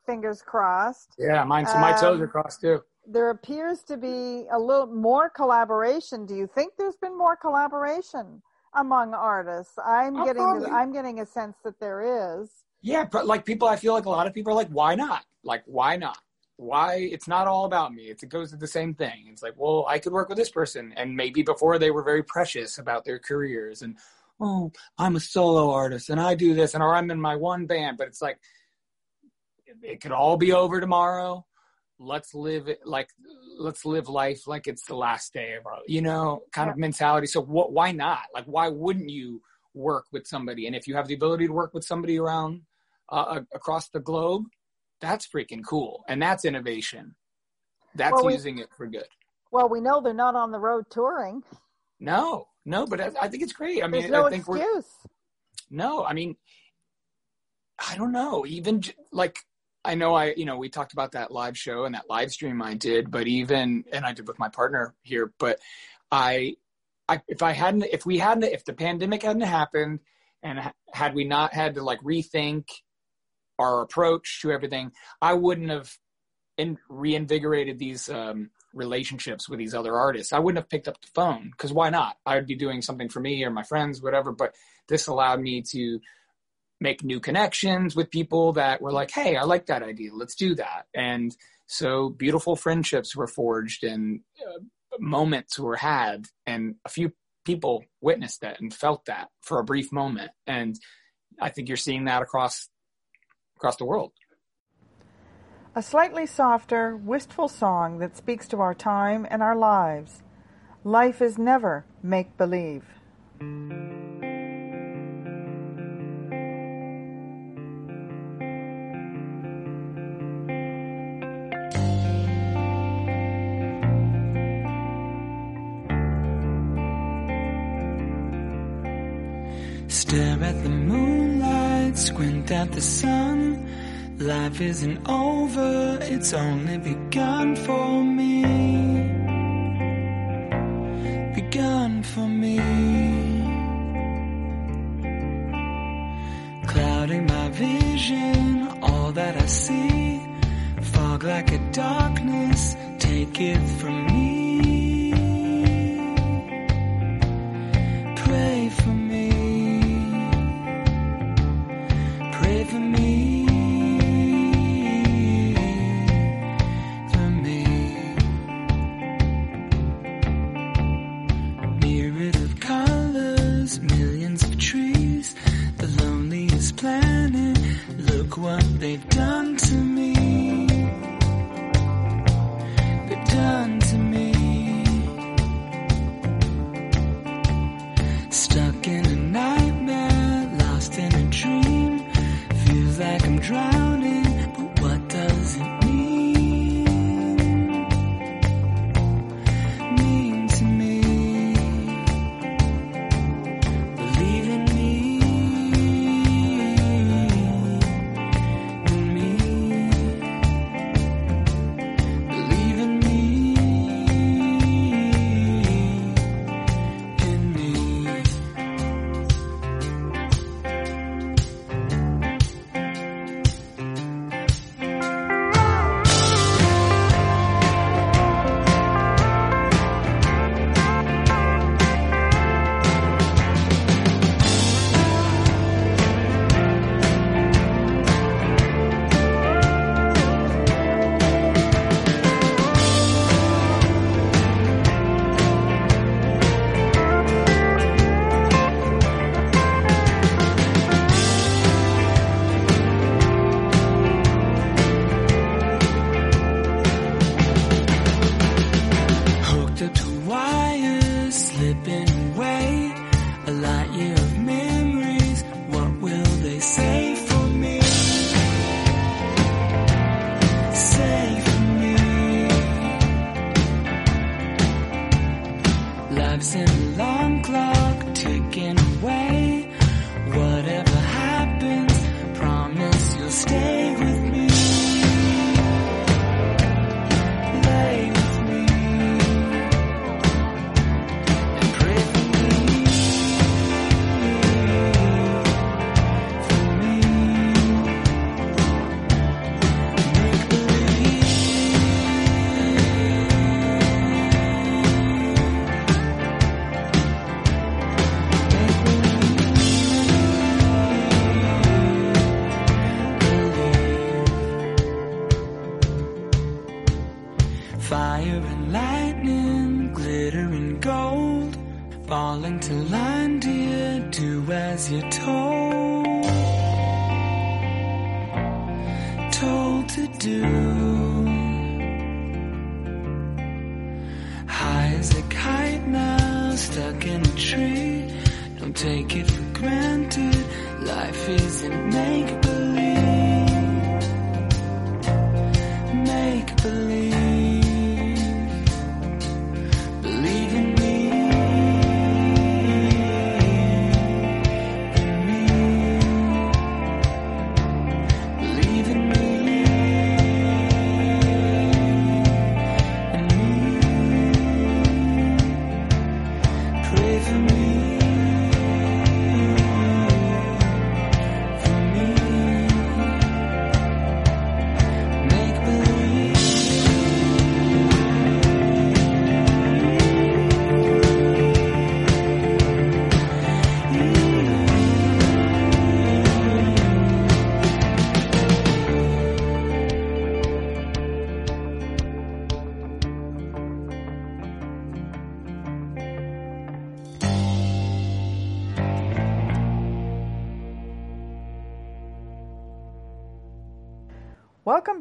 Fingers crossed. Yeah mine um, my toes are crossed too. there appears to be a little more collaboration. Do you think there's been more collaboration among artists? I'm oh, getting probably. i'm getting a sense that there is. Yeah but like people i feel like a lot of people are like why not? Like why not? Why it's not all about me. It's, it goes to the same thing. It's like, well, I could work with this person, and maybe before they were very precious about their careers, and oh, I'm a solo artist, and I do this, and or I'm in my one band. But it's like, it could all be over tomorrow. Let's live it like, let's live life like it's the last day of our, you know, kind yeah. of mentality. So what? Why not? Like, why wouldn't you work with somebody? And if you have the ability to work with somebody around uh, across the globe that's freaking cool. And that's innovation. That's well, we, using it for good. Well, we know they're not on the road touring. No, no, but I, I think it's great. I mean, There's no I think excuse. We're, no, I mean, I don't know. Even like, I know I, you know, we talked about that live show and that live stream I did, but even, and I did with my partner here, but I, I, if I hadn't, if we hadn't, if the pandemic hadn't happened and had we not had to like rethink our approach to everything, I wouldn't have in, reinvigorated these um, relationships with these other artists. I wouldn't have picked up the phone because why not? I would be doing something for me or my friends, whatever. But this allowed me to make new connections with people that were like, hey, I like that idea. Let's do that. And so beautiful friendships were forged and uh, moments were had, and a few people witnessed that and felt that for a brief moment. And I think you're seeing that across across the world. A slightly softer, wistful song that speaks to our time and our lives. Life is never make believe. Stare at the moonlight, squint at the sun. Life isn't over, it's only begun for me. Begun for me. Clouding my vision, all that I see. Fog like a darkness, take it from me.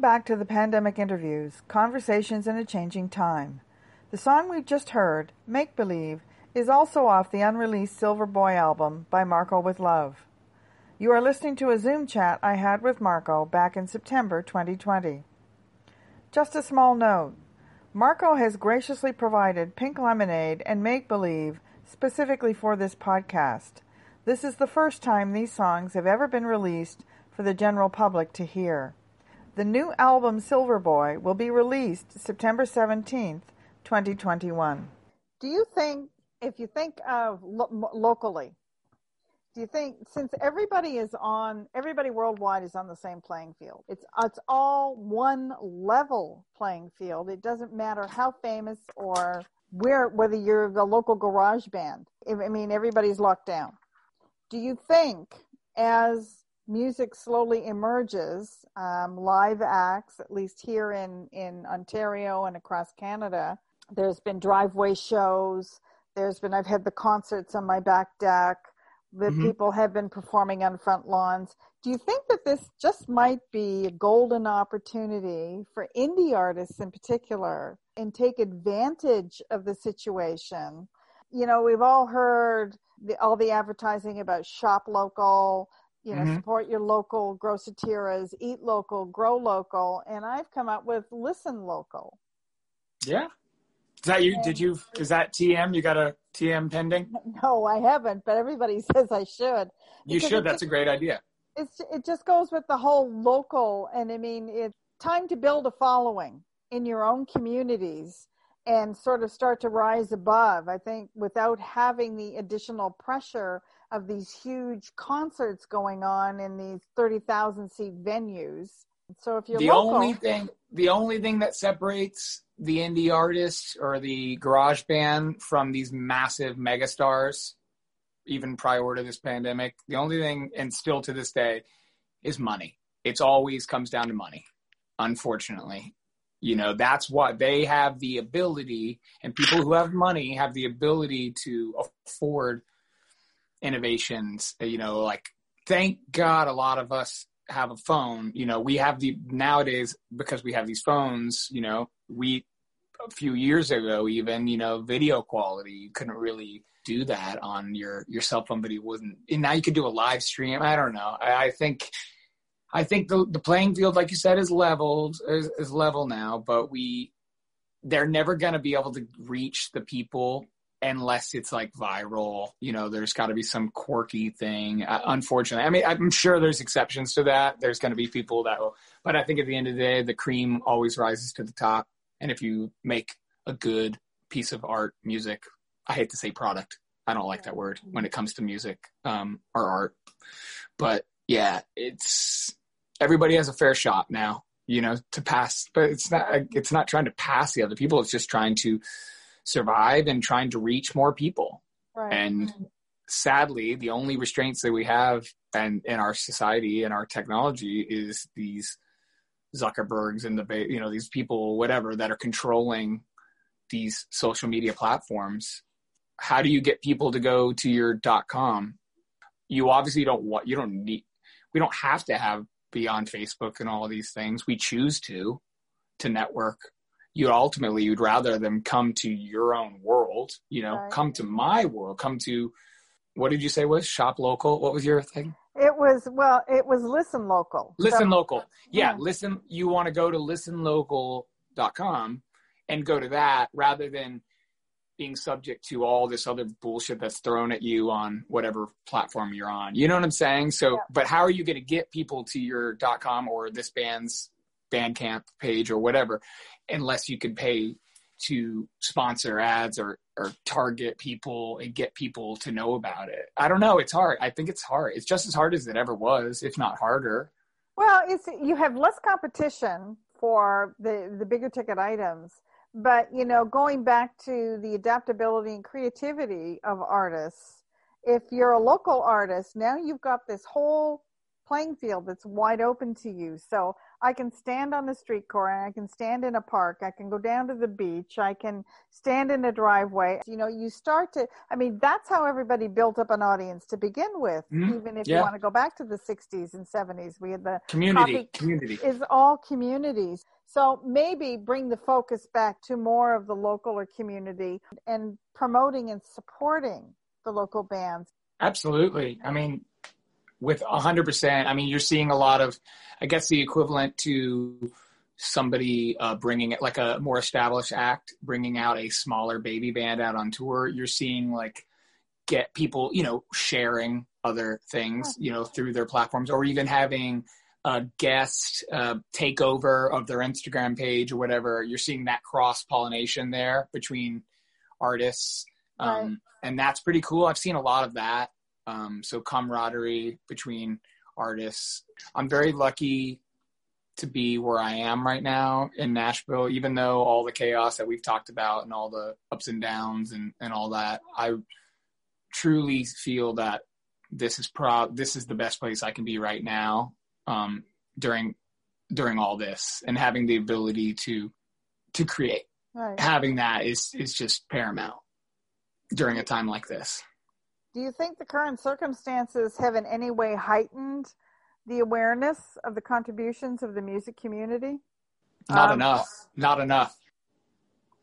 Back to the Pandemic Interviews Conversations in a Changing Time. The song we've just heard, Make Believe, is also off the unreleased Silver Boy album by Marco with Love. You are listening to a Zoom chat I had with Marco back in September 2020. Just a small note Marco has graciously provided Pink Lemonade and Make Believe specifically for this podcast. This is the first time these songs have ever been released for the general public to hear. The new album Silver Boy will be released September 17th, 2021. Do you think, if you think of lo- locally, do you think since everybody is on everybody worldwide is on the same playing field it's it's all one level playing field it doesn't matter how famous or where whether you're the local garage band i mean everybody's locked down do you think as music slowly emerges, um, live acts, at least here in, in Ontario and across Canada. There's been driveway shows. There's been, I've had the concerts on my back deck. The mm-hmm. people have been performing on front lawns. Do you think that this just might be a golden opportunity for indie artists in particular and take advantage of the situation? You know, we've all heard the, all the advertising about shop local, you know, mm-hmm. support your local grosseteras, eat local, grow local, and I've come up with listen local. Yeah. Is that you? And, did you? Is that TM? You got a TM pending? No, I haven't, but everybody says I should. You should. That's just, a great idea. It's it just goes with the whole local, and I mean, it's time to build a following in your own communities and sort of start to rise above. I think without having the additional pressure of these huge concerts going on in these 30,000 seat venues. So if you're the local, only thing, the only thing that separates the indie artist or the garage band from these massive megastars, even prior to this pandemic, the only thing, and still to this day, is money. It's always comes down to money, unfortunately. You know, that's what they have the ability, and people who have money have the ability to afford innovations. You know, like thank God a lot of us have a phone. You know, we have the nowadays because we have these phones. You know, we a few years ago even you know video quality you couldn't really do that on your your cell phone but you wouldn't and now you can do a live stream i don't know i, I think i think the, the playing field like you said is leveled is, is level now but we they're never going to be able to reach the people unless it's like viral. You know, there's got to be some quirky thing. Uh, unfortunately, I mean, I'm sure there's exceptions to that. There's going to be people that will, but I think at the end of the day, the cream always rises to the top. And if you make a good piece of art, music, I hate to say product. I don't like that word when it comes to music um, or art. But yeah, it's everybody has a fair shot now, you know, to pass. But it's not. It's not trying to pass the other people. It's just trying to survive and trying to reach more people. Right. And hmm. sadly, the only restraints that we have and in our society and our technology is these Zuckerbergs and the you know these people whatever that are controlling these social media platforms. How do you get people to go to your .com? You obviously don't want you don't need we don't have to have beyond Facebook and all of these things. We choose to to network you ultimately you'd rather them come to your own world you know right. come to my world come to what did you say was shop local what was your thing it was well it was listen local listen so, local yeah, yeah listen you want to go to listenlocal.com and go to that rather than being subject to all this other bullshit that's thrown at you on whatever platform you're on. You know what I'm saying? So, yeah. but how are you going to get people to your .com or this band's Bandcamp page or whatever? unless you can pay to sponsor ads or or target people and get people to know about it. I don't know. It's hard. I think it's hard. It's just as hard as it ever was, if not harder. Well, it's you have less competition for the the bigger ticket items, but you know, going back to the adaptability and creativity of artists, if you're a local artist, now you've got this whole playing field that's wide open to you. So I can stand on the street corner, I can stand in a park, I can go down to the beach, I can stand in a driveway. You know, you start to, I mean, that's how everybody built up an audience to begin with. Mhm. Even if Yeah. you want to go back to the 60s and 70s, we had the Community, coffee- community. is all communities. So maybe bring the focus back to more of the local or community and promoting and supporting the local bands. Absolutely. I mean, with hundred percent. I mean, you're seeing a lot of, I guess, the equivalent to somebody uh, bringing it like a more established act, bringing out a smaller baby band out on tour. You're seeing like get people, you know, sharing other things, you know, through their platforms, or even having a guest uh, takeover of their Instagram page or whatever. You're seeing that cross pollination there between artists. Um, Right. And that's pretty cool. I've seen a lot of that. Um, so camaraderie between artists. I'm very lucky to be where I am right now in Nashville, even though all the chaos that we've talked about and all the ups and downs and, and all that, I truly feel that this is pro this is the best place I can be right now um, during during all this and having the ability to to create Right. having that is is just paramount during a time like this. Do you think the current circumstances have in any way heightened the awareness of the contributions of the music community? Not Um, enough. Not enough.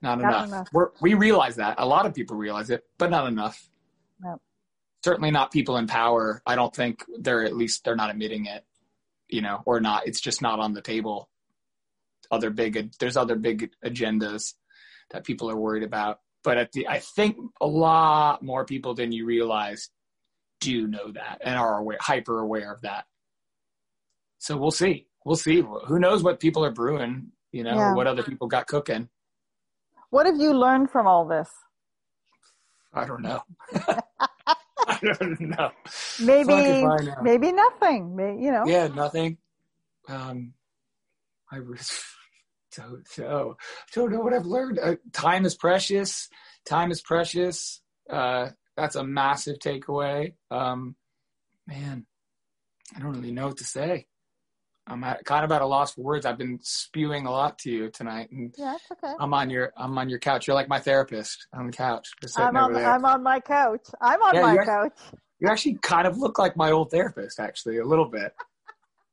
Not, Not enough. enough. We're, we realize that. A lot of people realize it, but not enough. No. Certainly not people in power. I don't think they're at least they're not admitting it, you know, or not. It's just not on the table. Other big, there's other big agendas that people are worried about. But at the, I think a lot more people than you realize do know that and are aware, hyper aware of that. So we'll see. We'll see. Who knows what people are brewing, you know, Yeah. or what other people got cooking. What have you learned from all this? I don't know. I don't know. Maybe, Fuck if I know. maybe nothing. You know, Yeah, nothing. Um, I re- don't know. Don't know what I've learned. Uh, time is precious. Time is precious. Uh, that's a massive takeaway. Um, man, I don't really know what to say. I'm at, kind of at a loss for words. I've been spewing a lot to you tonight, and yeah, okay. I'm on your I'm on your couch. You're like my therapist on the couch. I'm on. I'm on my couch. I'm on Yeah, my couch. You actually kind of look like my old therapist, actually, a little bit.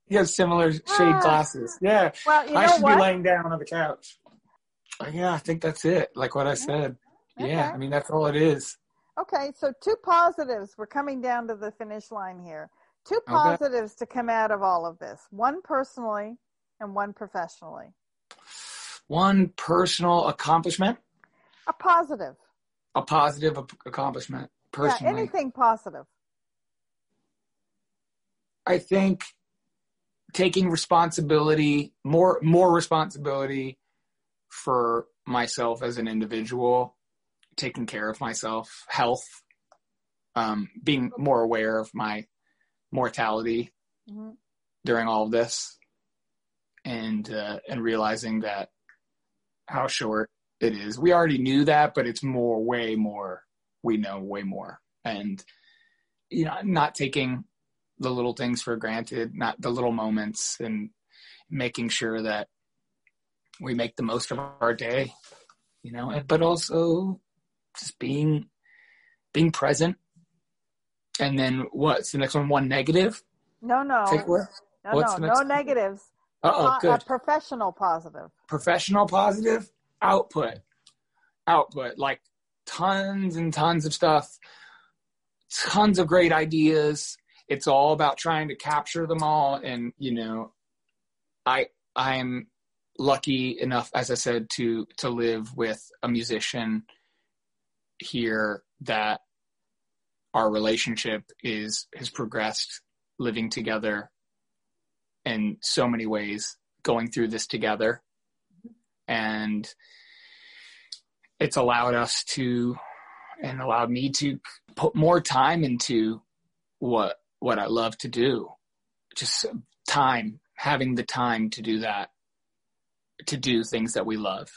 You have similar shade Ah. glasses. Yeah, Well, you I know should what? be laying down on the couch. Uh, Yeah, I think that's it. Like what I said. Yeah, I mean that's all it is. Okay, so two positives. We're coming down to the finish line here. Two positives to come out of all of this. One personally and one professionally. One personal accomplishment, A positive. a positive accomplishment. Personally, Yeah, anything positive. I think taking responsibility, more more responsibility for myself as an individual, taking care of myself, health, um, being more aware of my mortality hmm during all of this, and uh, and realizing that how short it is. We already knew that, but it's more, way more. We know way more, and you know, not taking the little things for granted, not the little moments, and making sure that we make the most of our day, you know, but also just being being present. And then what's the next one? One negative No, no. takeaway. No, What's no, no next- negatives. Uh oh, good. A professional positive. professional positive output output like tons and tons of stuff tons of great ideas it's all about trying to capture them all. And you know i i'm lucky enough as i said to to live with a musician here that our relationship is has progressed living together in so many ways going through this together. And it's allowed us to and allowed me to put more time into what what I love to do just time having the time to do that to do things that we love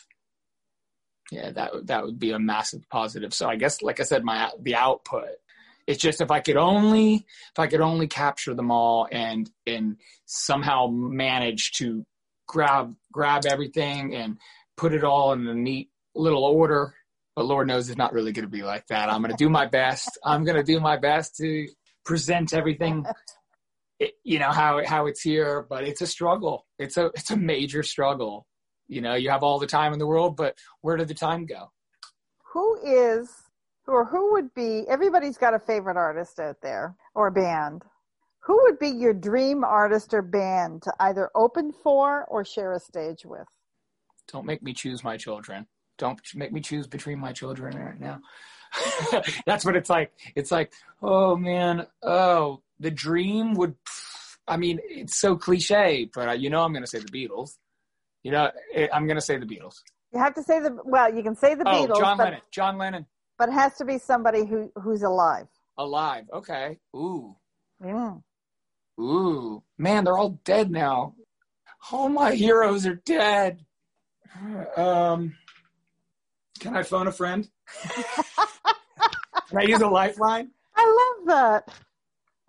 yeah that that would be a massive positive so I guess like I said my the output It's just if I could only if I could only capture them all and and somehow manage to grab grab everything and put it all in a neat little order. But Lord knows it's not really going to be like that. I'm going to do my best. I'm going to do my best to present everything you know how how it's here but it's a struggle. It's a it's a major struggle. You know you have all the time in the world but where did the time go? Who is, or who would be, everybody's got a favorite artist out there or band. Who would be your dream artist or band to either open for or share a stage with? don't make me choose my children. Don't make me choose between my children right now that's what it's like it's like oh man oh the dream would i mean it's so cliche but uh, you know i'm going to say the beatles you know eh, i'm going to say the beatles You have to say the, well, you can say the oh Beatles, john but, lennon john lennon but it has to be somebody who, who's alive. alive okay ooh Mm. Ooh, man, they're all dead now. All my heroes are dead. Um, can I phone a friend? can I use a lifeline? I love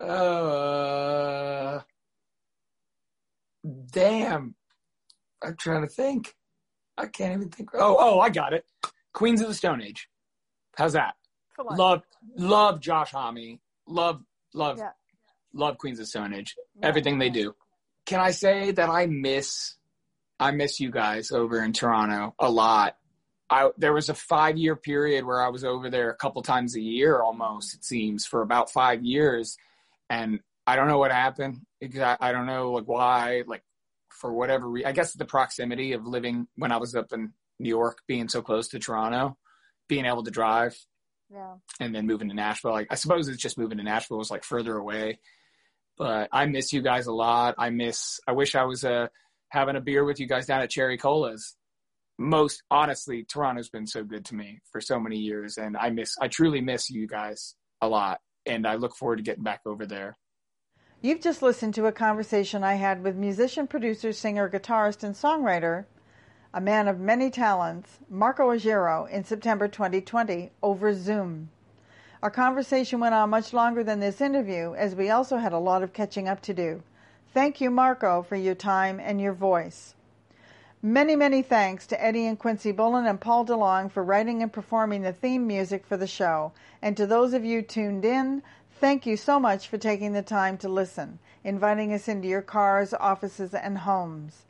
that. Uh, damn. I'm trying to think. I can't even think. Oh, oh, I got it. Queens of the Stone Age. How's that? Love, love Josh Homme. Love, love, Yeah. love Queens of Stone Age. Yeah. Everything they do. Can I say that I miss, I miss you guys over in Toronto a lot. I there was a five year period where I was over there a couple times a year almost. It seems for about five years, and I don't know what happened. I don't know like why. Like for whatever reason, I guess the proximity of living when I was up in New York, being so close to Toronto, being able to drive Yeah. and then moving to Nashville. Like I suppose it's just moving to Nashville was like further away. But I miss you guys a lot. I miss I wish I was uh having a beer with you guys down at Cherry Colas. Most honestly, Toronto's been so good to me for so many years and I miss I truly miss you guys a lot and I look forward to getting back over there. You've just listened to a conversation I had with musician, producer, singer, guitarist, and songwriter, a man of many talents, Marco Argiro, in September 2020 over Zoom. Our conversation went on much longer than this interview as we also had a lot of catching up to do. Thank you, Marco, for your time and your voice. Many, many thanks to Eddie and Quincy Bullen and Paul DeLong for writing and performing the theme music for the show. And to those of you tuned in, thank you so much for taking the time to listen, inviting us into your cars, offices, and homes.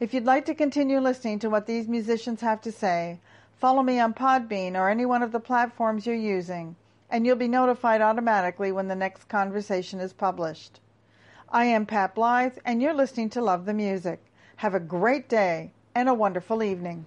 If you'd like to continue listening to what these musicians have to say, follow me on Podbean or any one of the platforms you're using, and you'll be notified automatically when the next conversation is published. I am Pat Blythe, and you're listening to Love the Music. Have a great day and a wonderful evening.